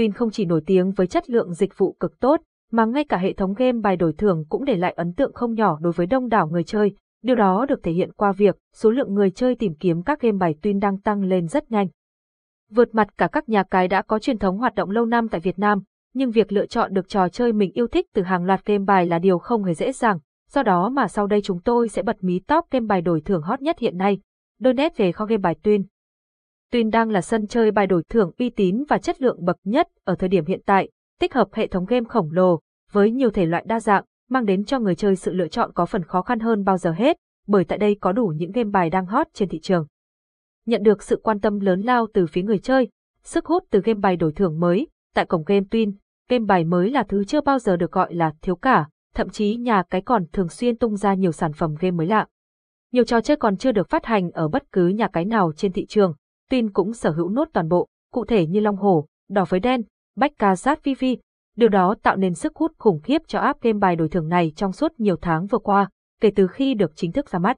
Tuyên không chỉ nổi tiếng với chất lượng dịch vụ cực tốt, mà ngay cả hệ thống game bài đổi thưởng cũng để lại ấn tượng không nhỏ đối với đông đảo người chơi. Điều đó được thể hiện qua việc số lượng người chơi tìm kiếm các game bài Tuyên đang tăng lên rất nhanh. Vượt mặt cả các nhà cái đã có truyền thống hoạt động lâu năm tại Việt Nam, nhưng việc lựa chọn được trò chơi mình yêu thích từ hàng loạt game bài là điều không hề dễ dàng. Do đó mà sau đây chúng tôi sẽ bật mí top game bài đổi thưởng hot nhất hiện nay. Đôi nét về kho game bài Tuyên. Tuyên đang là sân chơi bài đổi thưởng uy tín và chất lượng bậc nhất ở thời điểm hiện tại, tích hợp hệ thống game khổng lồ, với nhiều thể loại đa dạng, mang đến cho người chơi sự lựa chọn có phần khó khăn hơn bao giờ hết, bởi tại đây có đủ những game bài đang hot trên thị trường. Nhận được sự quan tâm lớn lao từ phía người chơi, sức hút từ game bài đổi thưởng mới, tại cổng game Twin, game bài mới là thứ chưa bao giờ được gọi là thiếu cả, thậm chí nhà cái còn thường xuyên tung ra nhiều sản phẩm game mới lạ. Nhiều trò chơi còn chưa được phát hành ở bất cứ nhà cái nào trên thị trường, Tuyên cũng sở hữu nốt toàn bộ, cụ thể như Long Hổ, Đỏ với Đen, Bách Ca Sát Vi Vi. Điều đó tạo nên sức hút khủng khiếp cho app game bài đổi thưởng này trong suốt nhiều tháng vừa qua, kể từ khi được chính thức ra mắt.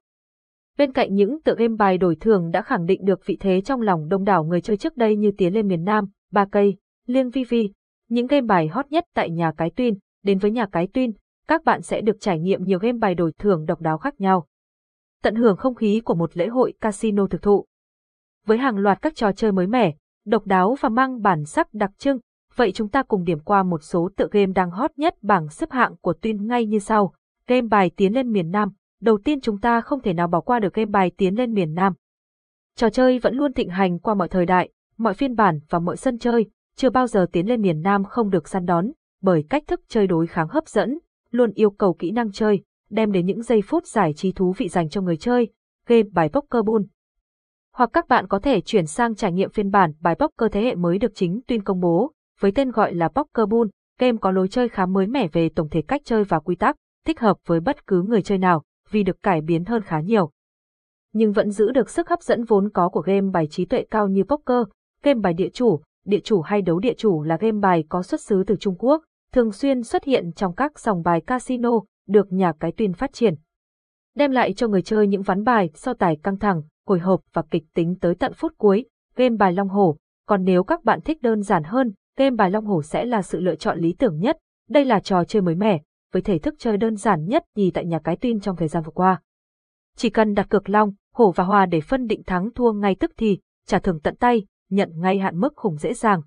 Bên cạnh những tựa game bài đổi thưởng đã khẳng định được vị thế trong lòng đông đảo người chơi trước đây như Tiến lên miền Nam, Ba Cây, Liêng Vi Vi, những game bài hot nhất tại nhà cái Tuyên, đến với nhà cái Tuyên, các bạn sẽ được trải nghiệm nhiều game bài đổi thưởng độc đáo khác nhau. Tận hưởng không khí của một lễ hội casino thực thụ. Với hàng loạt các trò chơi mới mẻ, độc đáo và mang bản sắc đặc trưng, vậy chúng ta cùng điểm qua một số tựa game đang hot nhất bảng xếp hạng của Twin ngay như sau. Game bài tiến lên miền Nam, đầu tiên chúng ta không thể nào bỏ qua được game bài tiến lên miền Nam. Trò chơi vẫn luôn thịnh hành qua mọi thời đại, mọi phiên bản và mọi sân chơi, chưa bao giờ tiến lên miền Nam không được săn đón, bởi cách thức chơi đối kháng hấp dẫn, luôn yêu cầu kỹ năng chơi, đem đến những giây phút giải trí thú vị dành cho người chơi, game bài poker bull. Hoặc các bạn có thể chuyển sang trải nghiệm phiên bản bài poker thế hệ mới được chính tuyên công bố, với tên gọi là Poker Bull, game có lối chơi khá mới mẻ về tổng thể cách chơi và quy tắc, thích hợp với bất cứ người chơi nào, vì được cải biến hơn khá nhiều. Nhưng vẫn giữ được sức hấp dẫn vốn có của game bài trí tuệ cao như poker, game bài địa chủ, địa chủ hay đấu địa chủ là game bài có xuất xứ từ Trung Quốc, thường xuyên xuất hiện trong các sòng bài casino, được nhà cái tuyên phát triển. Đem lại cho người chơi những ván bài so tài căng thẳng, hồi hộp và kịch tính tới tận phút cuối, game bài Long Hổ. Còn nếu các bạn thích đơn giản hơn, game bài Long Hổ sẽ là sự lựa chọn lý tưởng nhất. Đây là trò chơi mới mẻ, với thể thức chơi đơn giản nhất nhì tại nhà cái tin trong thời gian vừa qua. Chỉ cần đặt cược long, hổ và hòa để phân định thắng thua ngay tức thì, trả thưởng tận tay, nhận ngay hạn mức khủng dễ dàng.